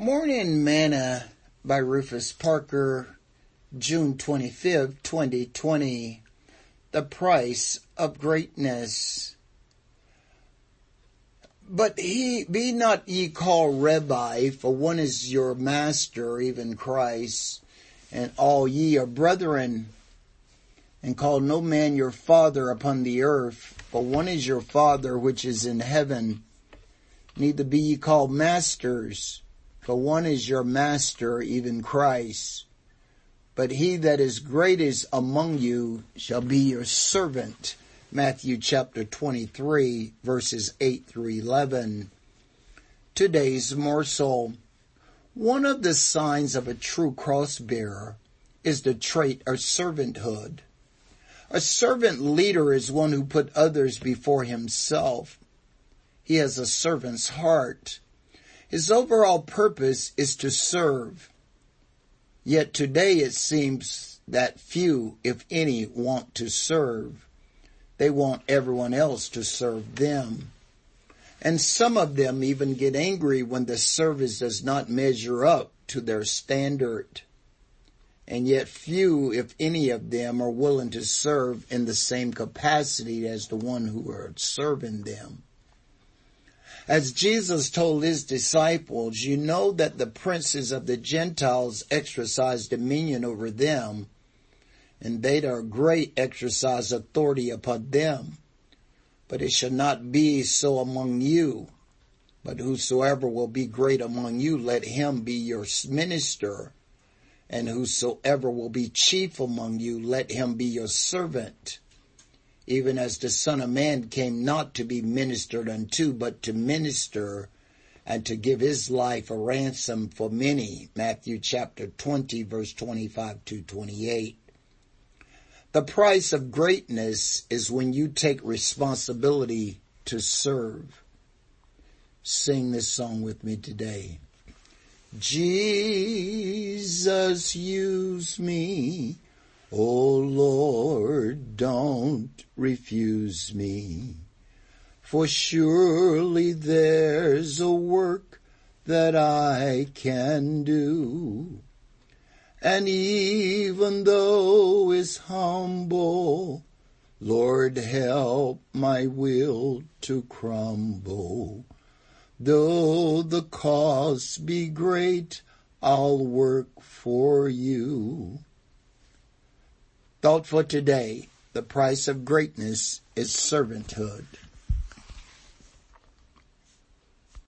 Morning Manna by Rufus Parker, June 25th, 2020. The Price of Greatness. But he, be not ye called Rabbi, for one is your master, even Christ, and all ye are brethren. And call no man your father upon the earth, for one is your father which is in heaven. Neither be ye called masters, for one is your master, even Christ. But he that is greatest among you shall be your servant. Matthew chapter 23 verses 8 through 11. Today's morsel. One of the signs of a true cross bearer is the trait of servanthood. A servant leader is one who put others before himself. He has a servant's heart. His overall purpose is to serve. Yet today it seems that few, if any, want to serve. They want everyone else to serve them. And some of them even get angry when the service does not measure up to their standard. And yet few, if any of them, are willing to serve in the same capacity as the one who are serving them. As Jesus told his disciples, you know that the princes of the Gentiles exercise dominion over them, and they that are great exercise authority upon them. But it shall not be so among you. But whosoever will be great among you, let him be your minister. And whosoever will be chief among you, let him be your servant even as the Son of Man came not to be ministered unto, but to minister and to give his life a ransom for many. Matthew chapter 20 verse 25 to 28. The price of greatness is when you take responsibility to serve. Sing this song with me today. Jesus use me Oh Lord, don't refuse me, for surely there's a work that I can do. And even though it's humble, Lord help my will to crumble. Though the cost be great, I'll work for you. Thought for today, the price of greatness is servanthood.